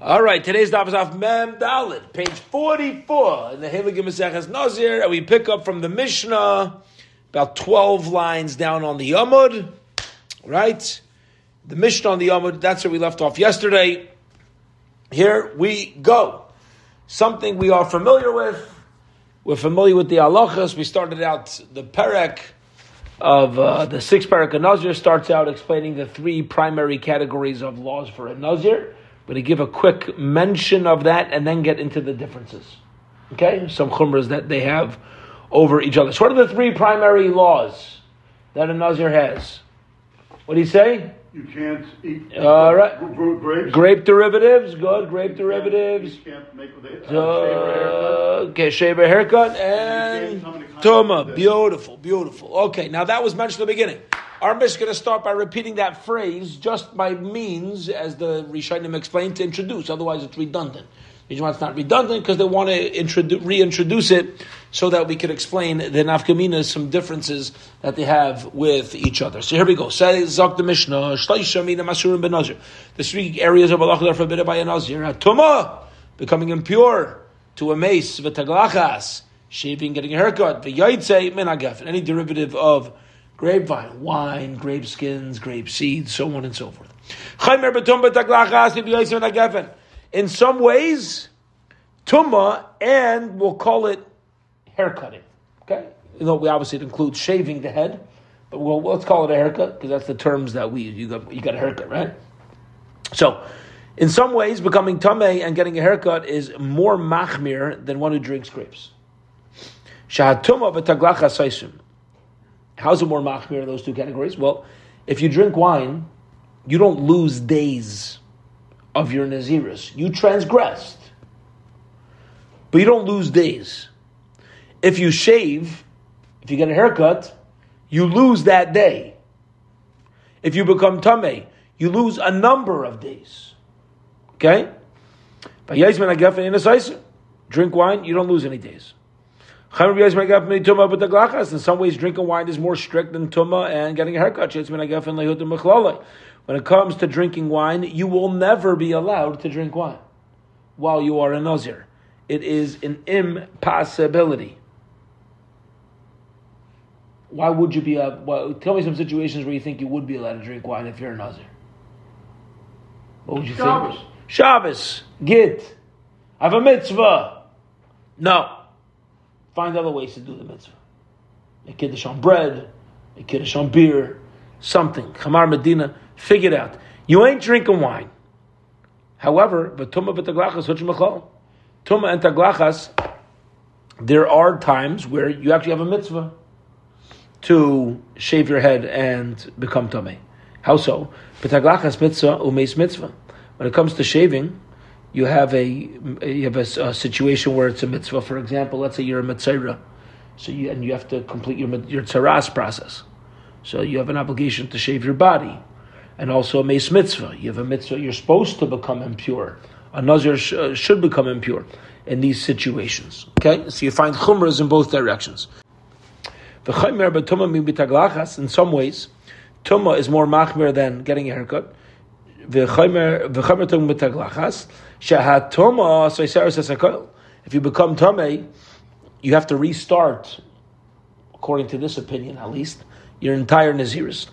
All right, today's daf is off Mem Dalit, page 44 in the Heilige Maseches Nazir, and we pick up from the Mishnah about 12 lines down on the Yamud, right? The Mishnah on the Yamud, that's where we left off yesterday. Here we go. Something we are familiar with. We're familiar with the halachas. We started out the Perek of uh, the sixth Perek of Nazir starts out explaining the three primary categories of laws for a Nazir going to give a quick mention of that and then get into the differences. Okay, some chumras that they have over each other. So, what are the three primary laws that a nazir has? What do you say? You can't eat All right. grapes. Grape derivatives, good. Grape derivatives. You can't make with a uh, okay, shave a haircut and can't come into tuma. Beautiful, beautiful. Okay, now that was mentioned at the beginning. Our Mish is going to start by repeating that phrase just by means, as the Rishonim explained, to introduce. Otherwise, it's redundant. Why it's not redundant because they want to introdu- reintroduce it so that we can explain the nafkaminas, some differences that they have with each other. So here we go. Say Zok the Mishnah. The three areas of Allah are forbidden by a Nazir. Tuma, becoming impure, to a meis, v'taglachas, shaving, getting a haircut, v'yaitse min agaf, any derivative of grapevine, wine, grape skins, grape seeds, so on and so forth. In some ways, tuma, and we'll call it haircutting. Okay, you know, we obviously it includes shaving the head, but we'll, let's call it a haircut because that's the terms that we. You got you got a haircut, right? So, in some ways, becoming tamei and getting a haircut is more machmir than one who drinks grapes. Shahatuma v'taglacha saisum. How's it more machmir in those two categories? Well, if you drink wine, you don't lose days of your naziris. You transgressed, but you don't lose days. If you shave, if you get a haircut, you lose that day. If you become tamei, you lose a number of days. Okay? Drink wine, you don't lose any days. In some ways, drinking wine is more strict than tuma and getting a haircut. When it comes to drinking wine, you will never be allowed to drink wine while you are a nazir. It is an impossibility. Why would you be a? Well, tell me some situations where you think you would be allowed to drink wine if you're a nazir. What would you Shabbos. think? Shabbos, git. I have a mitzvah. No. Find other ways to do the mitzvah. A kiddush on bread, a kiddush on beer, something. Chamar Medina, figure it out. You ain't drinking wine. However, v'taglachas huch mechol. Tuma and taglachas, there are times where you actually have a mitzvah to shave your head and become tamei. How so? B'taglachas mitzvah umeis mitzvah. When it comes to shaving, you have a you have a, a situation where it's a mitzvah. For example, let's say you're a mitzvah, so you and you have to complete your your process. So you have an obligation to shave your body, and also a meis mitzvah. You have a mitzvah. You're supposed to become impure. A nazir sh- uh, should become impure in these situations. Okay, so you find chumras in both directions. The V'chaymer b'tuma mi. In some ways, tuma is more machmer than getting a haircut. V'chaymer v'chaymer tum b'taglachas. Shahatuma soiseres esakol. If you become tamei, you have to restart, according to this opinion at least, your entire naziris.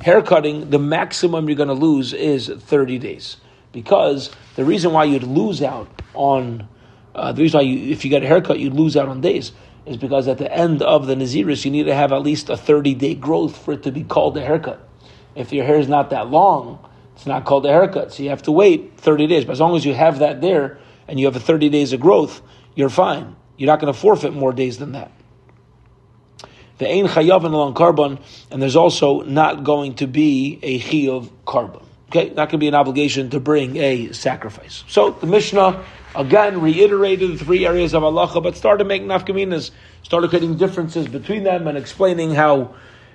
Haircutting, the maximum you're going to lose is 30 days. Because the reason why you'd lose out on, uh, the reason why you, if you get a haircut, you'd lose out on days, is because at the end of the naziris, you need to have at least a 30 day growth for it to be called a haircut. If your hair is not that long, it's not called a haircut. So you have to wait 30 days. But as long as you have that there and you have a 30 days of growth, you're fine. You're not going to forfeit more days than that. The ain chayavin along carbon, and there's also not going to be a chi of carbon. Okay, not going to be an obligation to bring a sacrifice. So the Mishnah again reiterated the three areas of halacha, but started making nafkaminas, started creating differences between them, and explaining how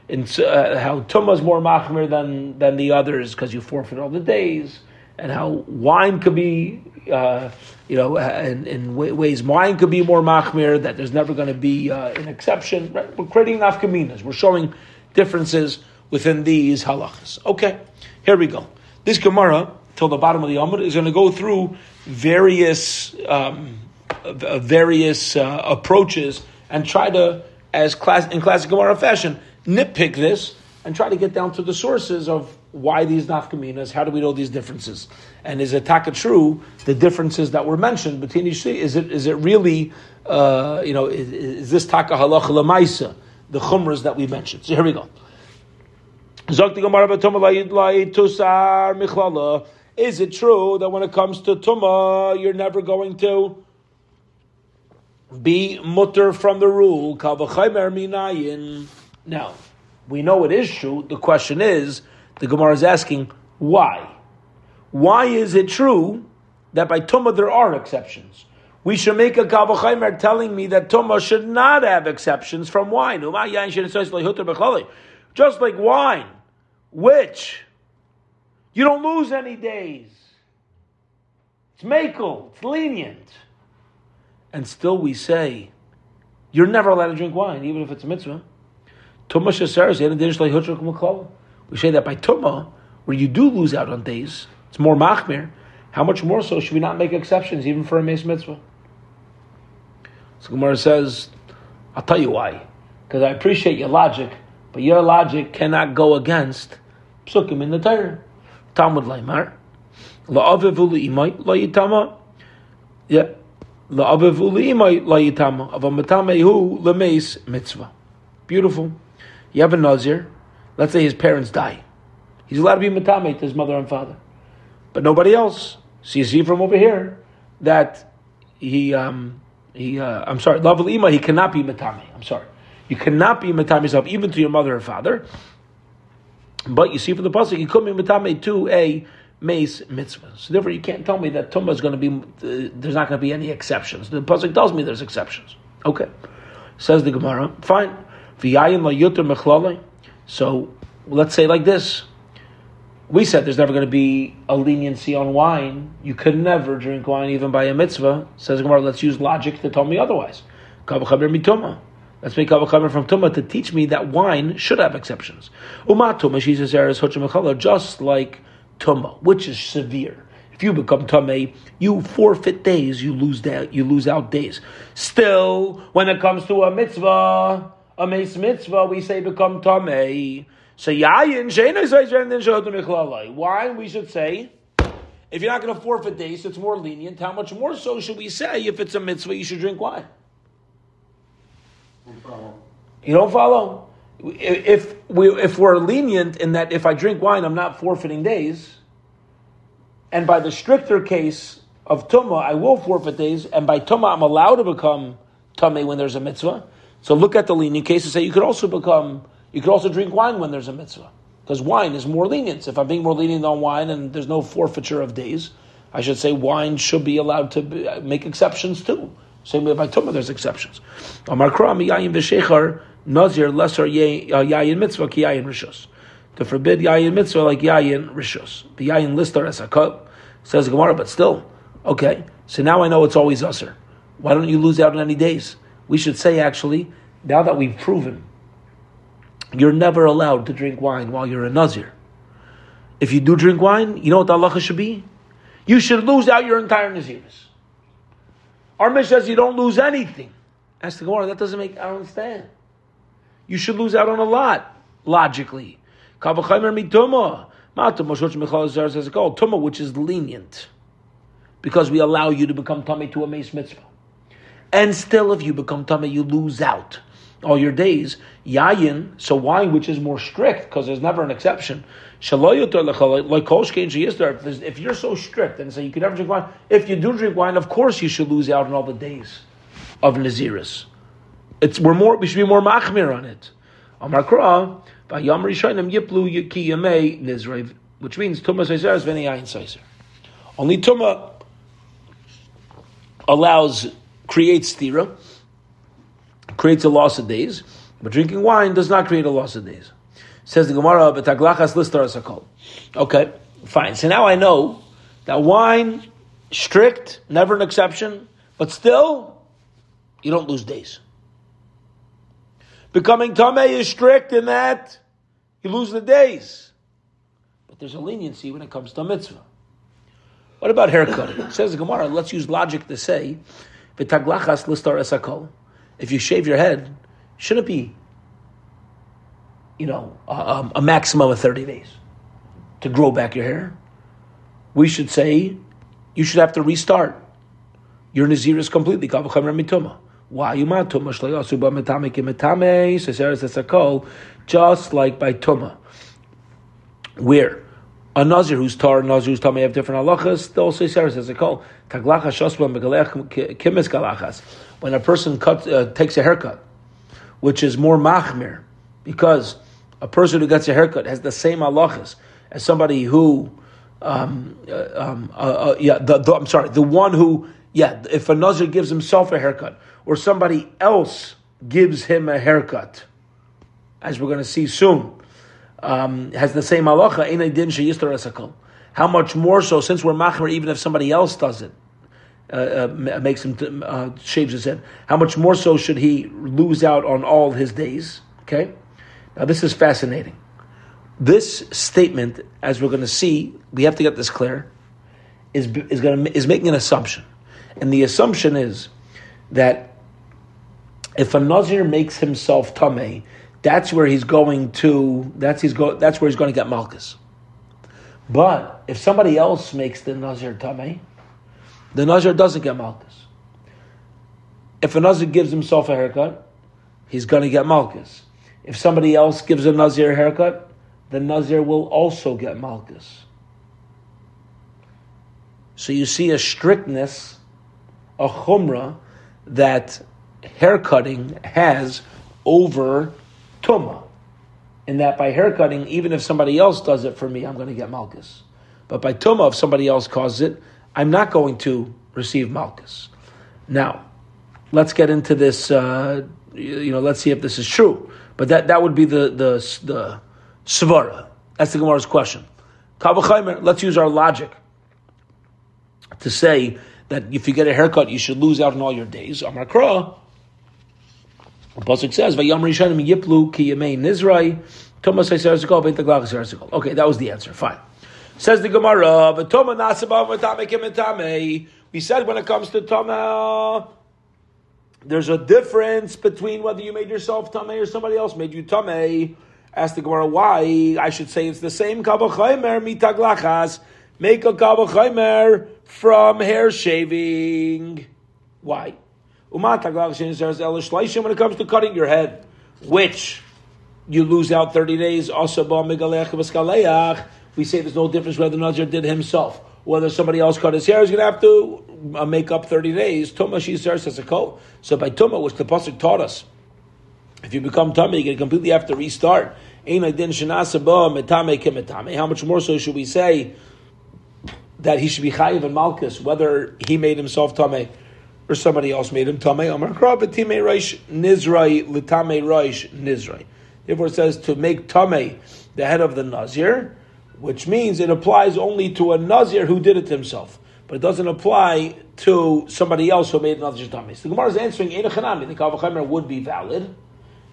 in, uh, how tumah is more machmir than than the others because you forfeit all the days, and how wine could be, uh, you know, in, in ways wine could be more machmir. That there's never going to be uh, an exception. Right? We're creating nafkaminas. We're showing differences within these halachas. Okay, here we go. This Gemara, till the bottom of the Amud, is going to go through various um, various uh, approaches and try to, as class in classic Gemara fashion, nitpick this and try to get down to the sources of why these nafkaminas, how do we know these differences? And is it taka true, the differences that were mentioned between each is it is it really, uh, you know, is, is this taka halacha lemaisa, the chumras that we mentioned? So here we go. Is it true that when it comes to tuma, you're never going to be mutter from the rule? Now, we know it is true. The question is, the Gemara is asking, why? Why is it true that by Tumah there are exceptions? We should make a Kavachaimer telling me that Tumah should not have exceptions from wine. Just like wine, which you don't lose any days. It's makel, it's lenient. And still we say, you're never allowed to drink wine, even if it's a mitzvah. Tumah we say that by Tumah, where you do lose out on days, it's more machmir. How much more so should we not make exceptions even for a meis mitzvah? So Gemara says, I'll tell you why. Because I appreciate your logic, but your logic cannot go against psukim in the Torah. Talmud Laimar. La'avivu li'imai la'yitama. Yeah. La'avivu li'imai la'yitama. Of a matamehu lemeis mitzvah. Beautiful. You have a nazir. Let's say his parents die. He's allowed to be matame to his mother and father. But nobody else. So you see from over here that he, um, he uh, I'm sorry, Laval Ima, he cannot be matame. I'm sorry. You cannot be matame yourself, even to your mother and father. But you see from the pasuk, you could be matame to a meis mitzvah. So therefore, you can't tell me that tumah is going to be. Uh, there's not going to be any exceptions. The pasuk tells me there's exceptions. Okay, says the Gemara. Fine. So let's say like this. We said there's never going to be a leniency on wine. You could never drink wine even by a mitzvah. Says Gemara, let's use logic to tell me otherwise. Let's make Kavachaber from Tumah to teach me that wine should have exceptions. Umat Tumah, she says, just like Tumah, which is severe. If you become Tumah, you forfeit days, you lose that, you lose out days. Still, when it comes to a mitzvah, a meis mitzvah, we say become tamei. So yayin Why we should say if you're not going to forfeit days, it's more lenient. How much more so should we say if it's a mitzvah you should drink wine? You don't follow. If we if we're lenient in that if I drink wine I'm not forfeiting days, and by the stricter case of tumah I will forfeit days, and by tumah I'm allowed to become tummy when there's a mitzvah. So look at the lenient case and say you could also become, you could also drink wine when there's a mitzvah. Because wine is more lenient. If I'm being more lenient on wine and there's no forfeiture of days, I should say wine should be allowed to be, make exceptions too. Same way by Tumah, there's exceptions. Nazir, Lesser uh, Yayin Mitzvah, Yayin Rishus. To forbid Yayin Mitzvah like Yayin Rishus. The Yayin Lister as a cup, says Gemara, but still, okay, so now I know it's always Usser. Why don't you lose out on any days? We should say actually, now that we've proven you're never allowed to drink wine while you're a Nazir. If you do drink wine, you know what the halacha should be? You should lose out your entire Naziris. Our mission says you don't lose anything. Ask the Gemara, that doesn't make, I don't understand. You should lose out on a lot, logically. Tumah, which is lenient. Because we allow you to become tummy to a meis mitzvah. And still, if you become tummy, you lose out all your days. Yayin, so wine, which is more strict, because there's never an exception. If you're so strict and say you can never drink wine, if you do drink wine, of course you should lose out on all the days of Naziris. It's we're more we should be more machmir on it. Which means Tumah Seiser is. Only Tumah allows creates stira, creates a loss of days, but drinking wine does not create a loss of days. Says the Gemara, "Betaglachas listar sakol." Okay, fine. So now I know that wine strict, never an exception, but still you don't lose days. Becoming tamei is strict in that you lose the days. But there's a leniency when it comes to mitzvah. What about haircutting? Says the Gemara, let's use logic to say, v'taglachas listar esakol. If you shave your head, shouldn't be, you know, a, a maximum of 30 days to grow back your hair? We should say you should have to restart. Your nazir is completely just like by tuma, where a nazir who's tar, a nazir who's tamei have different halachas. They'll say seseres esakol taglacha shosba megalech kimis galachas. When a person cut, uh, takes a haircut, which is more machmir, because a person who gets a haircut has the same halachas as somebody who um, uh, um, uh, uh, yeah, the, the, I'm sorry, the one who, yeah, if a Nazir gives himself a haircut, or somebody else gives him a haircut, as we're going to see soon, um, has the same halacha, how much more so, since we're machmer, even if somebody else does it, uh, uh, makes him, uh, shaves his head, how much more so should he lose out on all his days? Okay? Now, this is fascinating. This statement, as we're going to see, we have to get this clear, is, is, going to, is making an assumption. And the assumption is that if a Nazir makes himself Tameh, that's where he's going to, that's, he's go, that's where he's going to get Malchus. But if somebody else makes the Nazir Tameh, the Nazir doesn't get Malchus. If a Nazir gives himself a haircut, he's going to get Malchus. If somebody else gives a Nazir a haircut, the Nazir will also get Malchus. So you see a strictness, a chumrah, that haircutting has over tuma. In that by haircutting, even if somebody else does it for me, I'm going to get Malchus. But by tuma, if somebody else causes it, I'm not going to receive Malchus. Now, let's get into this. Uh, you know, let's see if this is true. But that, that would be the the the svara. That's the Gemara's question. Let's use our logic to say that if you get a haircut, you should lose out on all your days. Amar Kra. The pasuk says, "Vayam Rishonim Yiplu Ki Yemei Nizrai." Thomas Okay, that was the answer. Fine. Says the Gemara, We said when it comes to Tama, there's a difference between whether you made yourself Tame or somebody else made you Tame. Ask the Gemara why. I should say it's the same Kabachaimer mitaglachas. Make a Kabachaimer from hair shaving. Why? When it comes to cutting your head, which you lose out 30 days, we say there's no difference whether Nazir did himself, whether somebody else cut his hair, he's going to have to uh, make up 30 days. Tuma a code. So by Tuma, which the Pasuk taught us, if you become tummy, you're going to completely have to restart. How much more so should we say that he should be chayiv and malchus, whether he made himself tummy or somebody else made him tummy? Therefore, it says to make tummy the head of the nazir, which means it applies only to a nazir who did it himself but it doesn't apply to somebody else who made another tummy. So the Gemara is answering, the Kavachimer would be valid,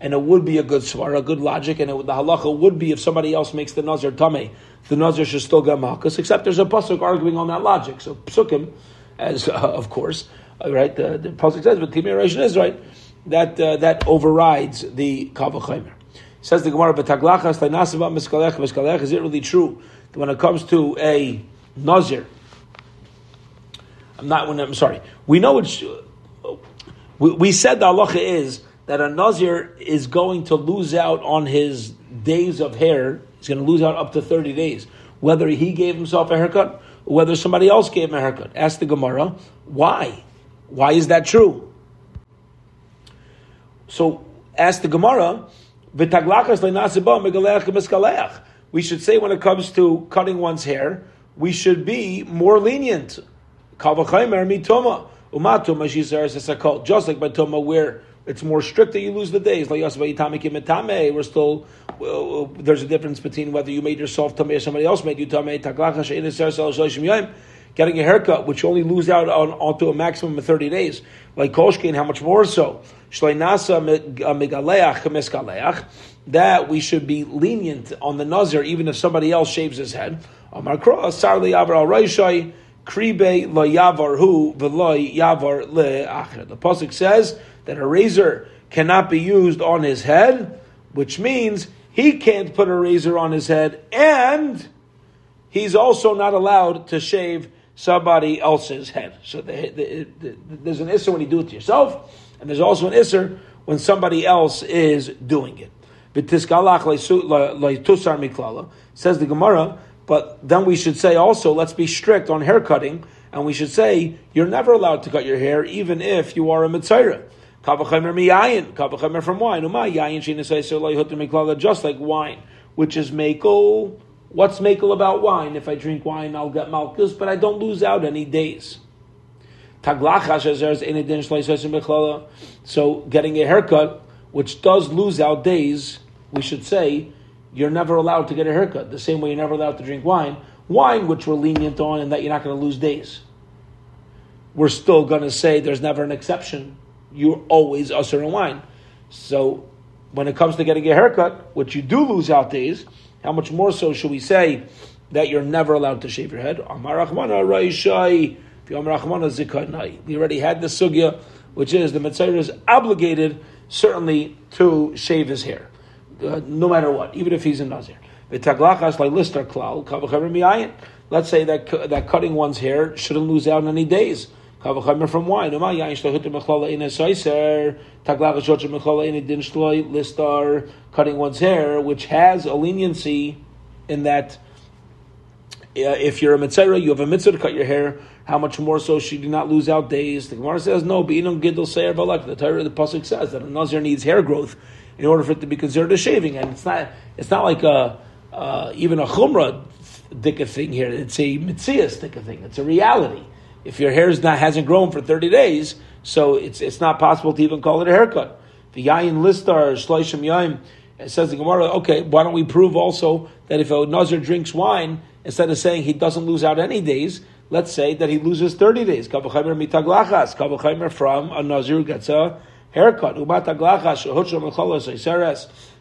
and it would be a good svara, a good logic, and it, the halacha would be if somebody else makes the nazir tummy, the nazir should still get malchus. Except there's a pasuk arguing on that logic. So psukim, as uh, of course, Uh, right? The, the pasuk says, but timir is right. That uh, that overrides the kavachaymer. Says the Gemara, "B'taglachas le'nasava miskalech miskalech." Is it really true that when it comes to a nazir? I'm not. When I'm sorry. We know it's. Uh, we, we said the halacha is that a Nazir is going to lose out on his days of hair. He's going to lose out up to 30 days. Whether he gave himself a haircut or whether somebody else gave him a haircut. Ask the Gemara, why? Why is that true? So ask the Gemara, we should say when it comes to cutting one's hair, we should be more lenient. Just like by Toma, where it's more strict that you lose the days. We're still well, there's a difference between whether you made yourself tamei or somebody else made you tamei. Getting a haircut, which you only lose out on onto a maximum of thirty days, like koshkin, how much more so? Uh, that we should be lenient on the nazir even if somebody else shaves his head. The pasuk says that a razor cannot be used on his head, which means he can't put a razor on his head, and he's also not allowed to shave somebody else's head. So the, the, the, there's an isser when you do it to yourself, and there's also an isser when somebody else is doing it. Says the Gemara, but then we should say also, let's be strict on hair cutting, and we should say you're never allowed to cut your hair, even if you are a kavachamer from wine. Just like wine, which is makel. What's makel about wine? If I drink wine, I'll get malchus, but I don't lose out any days. So getting a haircut, which does lose out days, we should say you're never allowed to get a haircut. The same way you're never allowed to drink wine. Wine, which we're lenient on, and that you're not going to lose days. We're still going to say there's never an exception. You're always usher in wine. So when it comes to getting a haircut, which you do lose out days, how much more so should we say that you're never allowed to shave your head? We already had the sugya, which is the Mitzvah is obligated certainly to shave his hair uh, no matter what, even if he's a nazir. Let's say that that cutting one's hair shouldn't lose out any days. From wine. Cutting one's hair, which has a leniency in that uh, if you're a mitzvah, you have a mitzvah to cut your hair. How much more so should you not lose out days? The Gemara says no. Know giddle seyor balak. The Torah, the pasuk says that a nazir needs hair growth in order for it to be considered a shaving. And it's not it's not like a uh, even a chumrah dika thing here. It's a mitzias dika thing. It's a reality. If your hair not hasn't grown for thirty days, so it's it's not possible to even call it a haircut. The yayin listar shloishim yaim. It says the Gemara, okay, why don't we prove also that if a Nazir drinks wine, instead of saying he doesn't lose out any days, let's say that he loses 30 days. Mitaglachas. From a Nazir gets a haircut.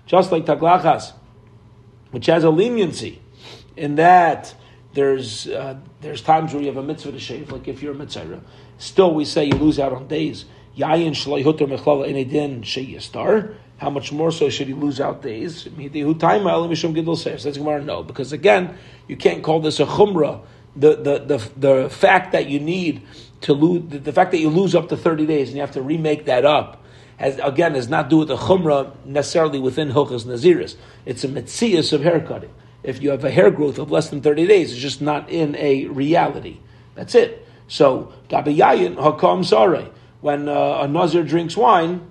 Just like taglachas, which has a leniency in that there's uh, there's times where you have a mitzvah to shave, like if you're a mitzvah. Still, we say you lose out on days. Yayin shleihuter mechlala inedin sheyistar. How much more so should he lose out days? Says Gemara, no, because again, you can't call this a chumrah. The, the, the, the fact that you need to lose, the, the fact that you lose up to 30 days and you have to remake that up has again has not do with the chumrah necessarily within Hilchas Naziris. It's a mitzias of haircutting. If you have a hair growth of less than 30 days, it's just not in a reality. That's it. So, Gabayayin Hakam Sare. When uh, a Nazir drinks wine,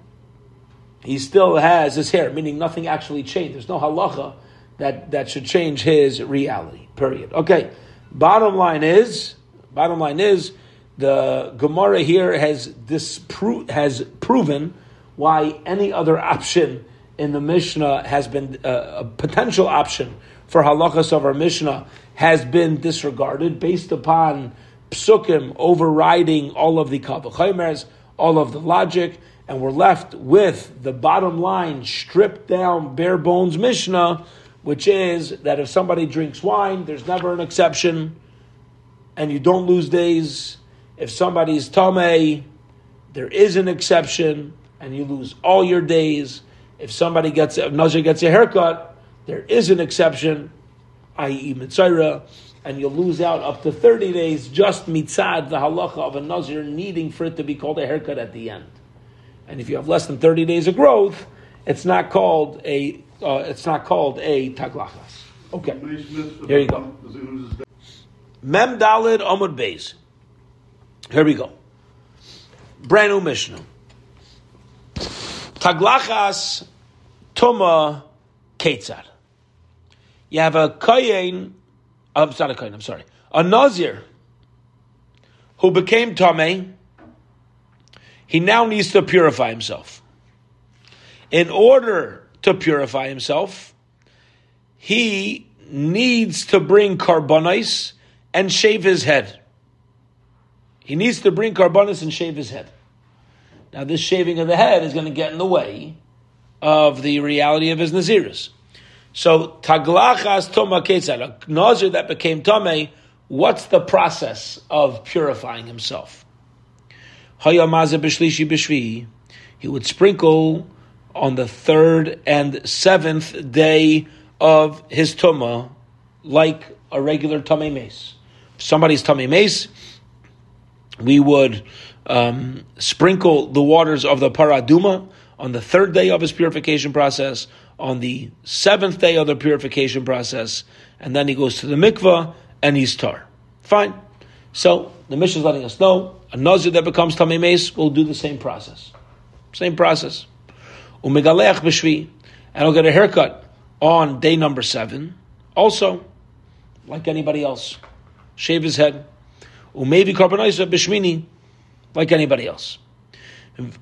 he still has his hair, meaning nothing actually changed. There's no halacha that, that should change his reality. Period. Okay. Bottom line is, bottom line is, the Gemara here has dispro- has proven why any other option in the Mishnah has been uh, a potential option for halachas of our Mishnah has been disregarded based upon psukim overriding all of the kavachaymers, all of the logic, and we're left with the bottom line, stripped down, bare bones Mishnah, which is that if somebody drinks wine, there's never an exception, and you don't lose days. If somebody's tame, there is an exception and you lose all your days. If somebody gets a Nazir gets a haircut, there is an exception, i.e. Mitzayra, and you'll lose out up to 30 days just mitzad, the halacha of a Nazir needing for it to be called a haircut at the end. And if you have less than 30 days of growth, it's not called a uh, it's not called a taglachas. Okay, here you go. Mem Dalid Omud Beis. Here we go. Brand new Mishnah. Taglachas Tuma Ketzar. You have a Kayin, I'm sorry, a Kayin, I'm sorry, a Nazir who became Tomei, he now needs to purify himself. In order to purify himself, he needs to bring carbonice and shave his head. He needs to bring carbonice and shave his head. Now, this shaving of the head is going to get in the way of the reality of his Naziris. So taglachas toma ketzad, a nazir that became tame, what's the process of purifying himself? He would sprinkle on the third and seventh day of his tuma, like a regular tame meis. If somebody's tame meis, we would um, sprinkle the waters of the paraduma on the third day of his purification process, on the seventh day of the purification process, and then he goes to the mikvah and he's tar. Fine. So the mission is letting us know a nazir that becomes tamei meis will do the same process. Same process. Umegaleach b'shvi, and he'll get a haircut on day number seven. Also, like anybody else, shave his head. Umevi karbonaisa b'shmini, like anybody else,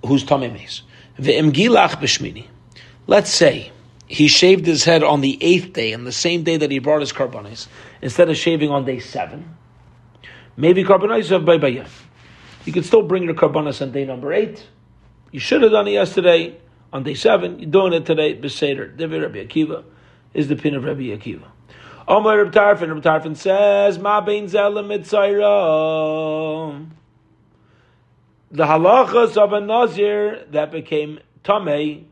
who's tamei mace. Ve'emgilach b'shmini. Let's say he shaved his head on the eighth day, on the same day that he brought his karbonis, instead of shaving on day seven. Maybe karbonis of baybayah. You could still bring your karbonis on day number eight. You should have done it yesterday. On day seven, you're doing it today. Beseder, David Rabbi Akiva is the pin of Rabbi Akiva. Omar Rabbi Tarfon, Rabbi Tarfon says, Ma bein The halachas of a nazir that became tamei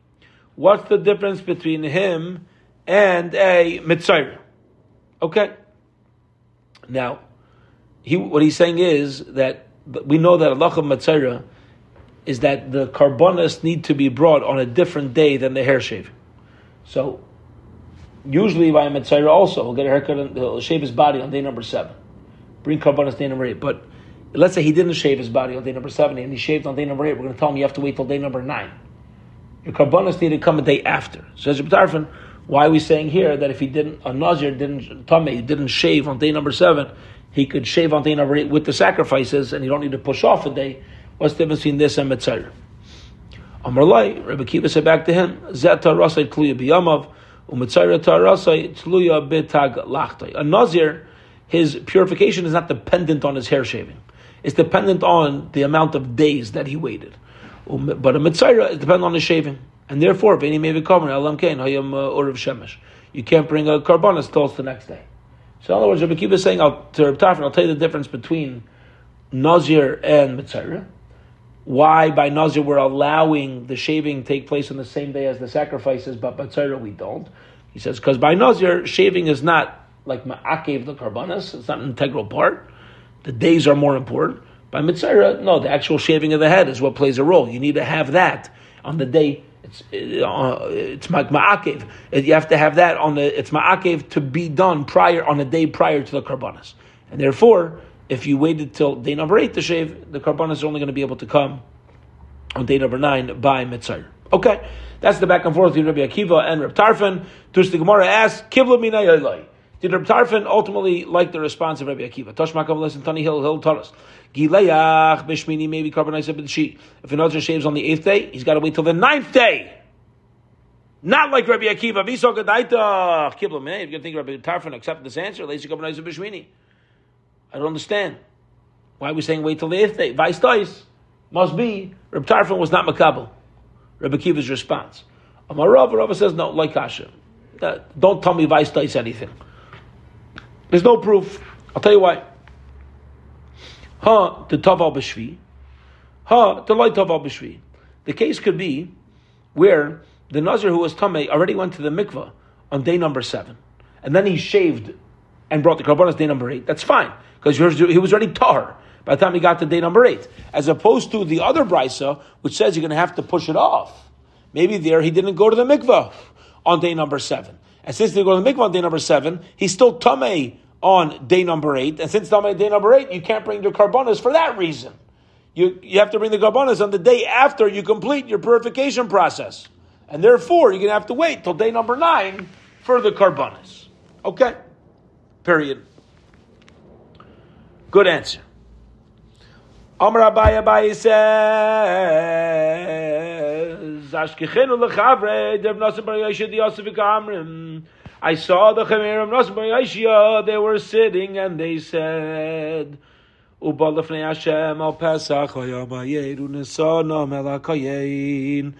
what's the difference between him and a mitzayra? Okay. Now, he, what he's saying is that we know that Allah of mitzayra is that the carbonas need to be brought on a different day than the hair shaving. So, usually by a mitzayra also, he'll get a haircut and he'll shave his body on day number seven. Bring carbonas day number eight. But let's say he didn't shave his body on day number seven and he shaved on day number eight. We're going to tell him you have to wait till day number nine. Your karbonas need to come a day after. Says Tarfon, why are we saying here that if he didn't, a Nazir didn't, he didn't shave on day number seven, he could shave on day number eight with the sacrifices and you don't need to push off a day? What's the difference between this and Mitzayr? Amarlai, Rabbi Kiva said back to him, Zeta Rasai Tluya Biyamav, Umitzayra Tarasai Tluya Bitag Lachtai. A Nazir, his purification is not dependent on his hair shaving. It's dependent on the amount of days that he waited. But a mitzayra is dependent on the shaving, and therefore, uh, you can't bring a karbonis till the next day. So in other words, Rabbi Kiva is saying I'll, to Rabbi Tarfon, I'll tell you the difference between nazir and mitzayra. Why by nazir we're allowing the shaving take place on the same day as the sacrifices, but mitzayra we don't. He says because by nazir shaving is not like ma'akev the karbonis; it's not an integral part. The days are more important. By mitzvah, no, the actual shaving of the head is what plays a role. You need to have that on the day. It's uh, it's ma'akev. You have to have that on the. It's ma'akev to be done prior on the day prior to the karbanas, and therefore, if you waited till day number eight to shave, the karbanas are only going to be able to come on day number nine by mitzvah. Okay, that's the back and forth between Rabbi Akiva and Rabbi Tarfon. Tush the Gemara asks, "Kivla mina Did Rabbi Tarfon ultimately like the response of Rabbi Akiva? Toshmakam listen, Tani Hill, Hill taught us. Gileach b'shmini maybe carbonized with the sheet. If another shaves on the eighth day, he's got to wait till the ninth day. Not like Rabbi Akiva. Viso gadaita kibla You're gonna think Rabbi Tarfon accepted this answer. Lazy carbonized b'shmini. I don't understand. Why are we saying wait till the eighth day? Vice dice must be Rabbi Tarfon was not makabel. Rabbi Akiva's response. Amarav, Rav says no, like Kasha. Uh, don't tell me vice dice anything. There's no proof. I'll tell you why. Ha, the Taval B'Shvi. Ha, the light Taval B'Shvi. The case could be where the Nazir who was Tameh already went to the mikvah on day number seven, and then he shaved and brought the karbanas day number eight. That's fine, because he was already tar by the time he got to day number eight. As opposed to the other brisa, which says you're going to have to push it off. Maybe there he didn't go to the mikvah on day number seven. And since he didn't go to the mikvah on day number seven, he's still tamei on day number eight, and since on day number eight, you can't bring the carbonas for that reason. You, you have to bring the carbonas on the day after you complete your purification process. And therefore, you're going to have to wait till day number nine for the carbonas. Okay? Period. Good answer. Amar Abaye Abaye says, Ashkechenu Dev Nassim Bar Yosef. I saw the Chemirim Nosba they were sitting and they said, Hashem al Pesach hayabayeru nesana melakayin.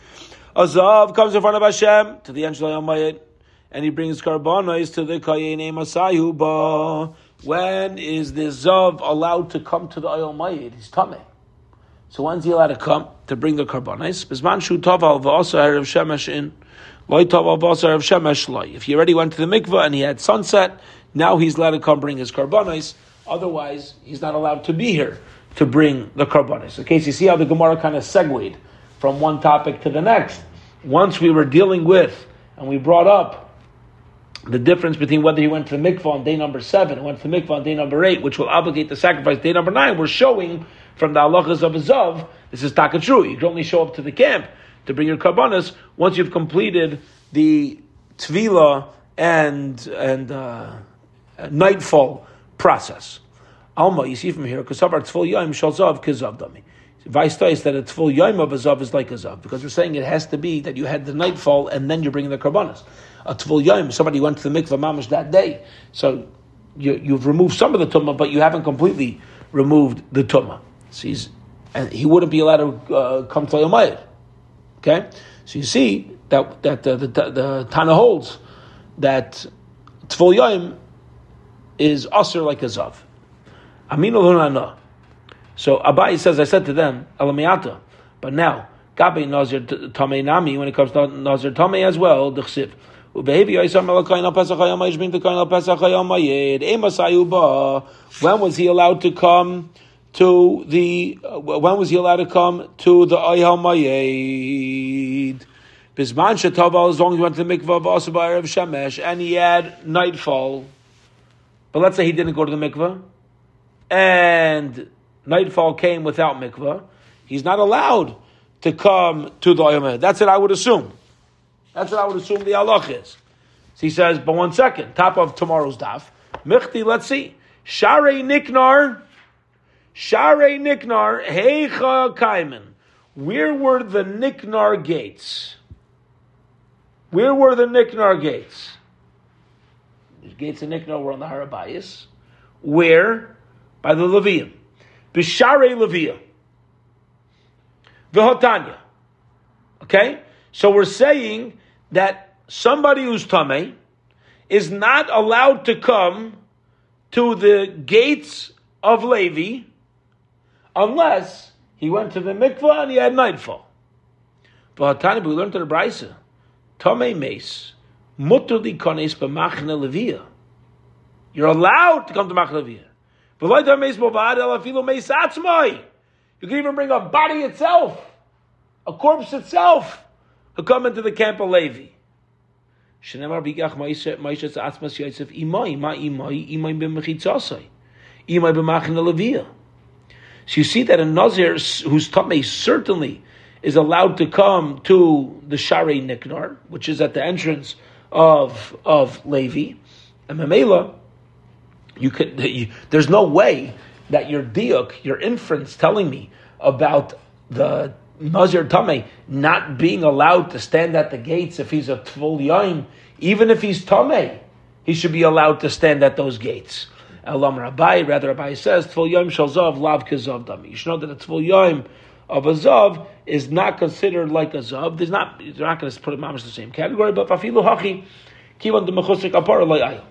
Azav comes in front of Hashem to the angel Yamayit, and he brings karbanos to the Kayene Masayu Ba. When is the Zav allowed to come to the Yamayit? He's tummy. So when's he allowed to come to bring the karbanos? Bisman shu taval v'asa erev shemesh in. If he already went to the mikvah and he had sunset, now he's allowed to come bring his karbanos. Otherwise, he's not allowed to be here to bring the karbanos. Okay, so you see how the Gemara kind of segued from one topic to the next. Once we were dealing with, and we brought up the difference between whether he went to the mikvah on day number seven and went to the mikvah on day number eight, which will obligate the sacrifice day number nine, we're showing from the halachas of Azov, this is taka true. You can only show up to the camp to bring your karbanas once you've completed the tvila and and uh, nightfall process. Alma, you see from here, our tfil yom shal zav kizav dami. Vice is that a tfil yom of a zav is like a zav, because we're saying it has to be that you had the nightfall and then you're bringing the karbanas. A tfil yom, somebody went to the mikvah mamash that day, so you, have removed some of the tumah, but you haven't completely removed the tumah. So and he wouldn't be allowed to uh, come to Yomayit. Okay, so you see that that the, the, the Tana holds that Tful Yom is usher like a zav. Amin. So Abaye says, I said to them, Elamiyata, but now Gabe Nazir Tamei Nami when it comes to Nazir Tamei as well, the Chsiv. When was he allowed to come to the uh, when was he allowed to come to the Ohel Moed? Bisman Shataval, as long as he went to the mikvah of of Shemesh, and he had nightfall. But let's say he didn't go to the mikvah, and nightfall came without mikvah. He's not allowed to come to the Ayhal That's what I would assume. That's what I would assume the halach is. So he says, but one second, top of tomorrow's daf. Michti, let's see. Share Niknar Share Niknar, Heicha Kaiman. Where were the Niknar gates? Where were the Niknar gates? The gates of Niknar were on the Harabayas. Where? By the Levium. Bishare Levia. Vihotanya. Okay? So we're saying that somebody who's Tame is not allowed to come to the gates of Levi unless he went to the mikvah and he had nightfall. But we learned to the Brisa, Tomei Mace, Mutuli Kones B'machne Levia. You're allowed to come to Machne Levia. You can even bring a body itself, a corpse itself, to come into the camp of Levi. Shenemar bigach ma'ishet ma'ishet atzmas yaitzev imai ma imai b'mechitzasai imai b'machne Levia. So you see that a Nazir whose tummy certainly is allowed to come to the Shari Niknar, which is at the entrance of of Levi, and Mamela, you could you, there's no way that your diuk, your inference, telling me about the Nazir Tameh not being allowed to stand at the gates if he's a Tvul Yaim, even if he's Tameh, he should be allowed to stand at those gates. Elam Rabbi, rather Rabbi says, Tvul Yom Shal Zav Lav Kazav Dami. You should know that a Tvul Yom of a Zav is not considered like a Zav. There's not, they're not going to put it in the same category, but Fafilu Hachi, Kivan the Mechusik Apar Layayim.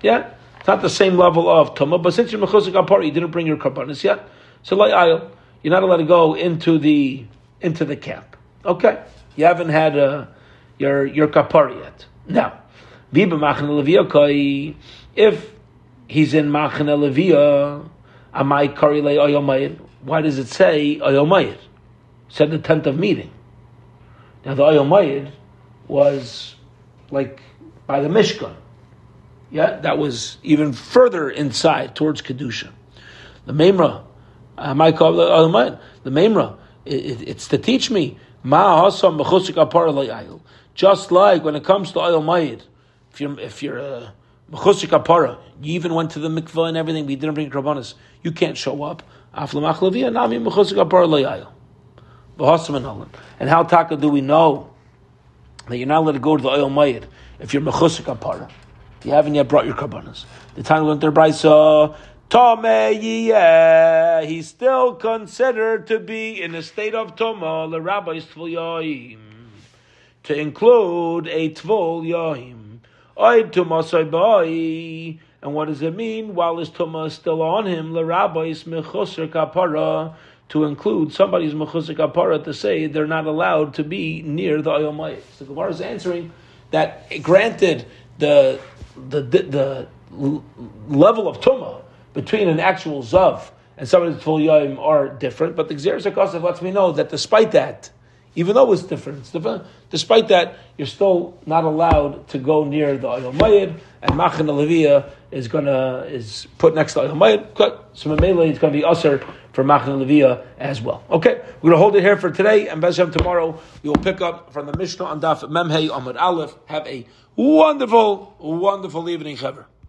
Yeah? It's not the same level of Tumah, but since you're Mechusik Apar, you didn't bring your Karbanis yet, so Layayim, you're not allowed to go into the, into the camp. Okay? You haven't had uh, your, your Kapar yet. Now, if he's in Machane Levia, Amai Karile Oyomayit. Why does it say Oyomayit? Said the tenth of meeting. Now the Oyomayit was like by the Mishkan. Yeah, that was even further inside towards Kedusha. The Memra, Amai The Memra, it's to teach me Ma Hasam Just like when it comes to Oyomayit, if you're if you're a Mechusik Apara. You even went to the mikvah and everything, you didn't bring karbanis. You can't show up. And how taka do we know that you're not allowed to go to the Ohel Moed if you're mechusik apara? If you haven't yet brought your karbanas. The time we went there, brisa, Tome he's still considered to be in a state of toma, the rabbis tvuyoyim. to include a tvol yahim. Oid tumasai. And what does it mean? While his tumah is still on him, l'rabbis mechusar kapara, to include somebody's mechusar kapara to say they're not allowed to be near the Ohel Moed. So Gemara is answering that granted the the the, the level of tumah between an actual zav and somebody's full yaim are different, but the Xeris lets me know that despite that, even though it's different, it's different, despite that, you're still not allowed to go near the Ohel Moed, and Machan Levia is gonna is put next to Ohel Moed. So Mamela is gonna be usher for Machan Levia as well. Okay, we're gonna hold it here for today, and Bezhem tomorrow we will pick up from the Mishnah on Daf Memhei Amud Aleph. Have a wonderful, wonderful evening, Chaver.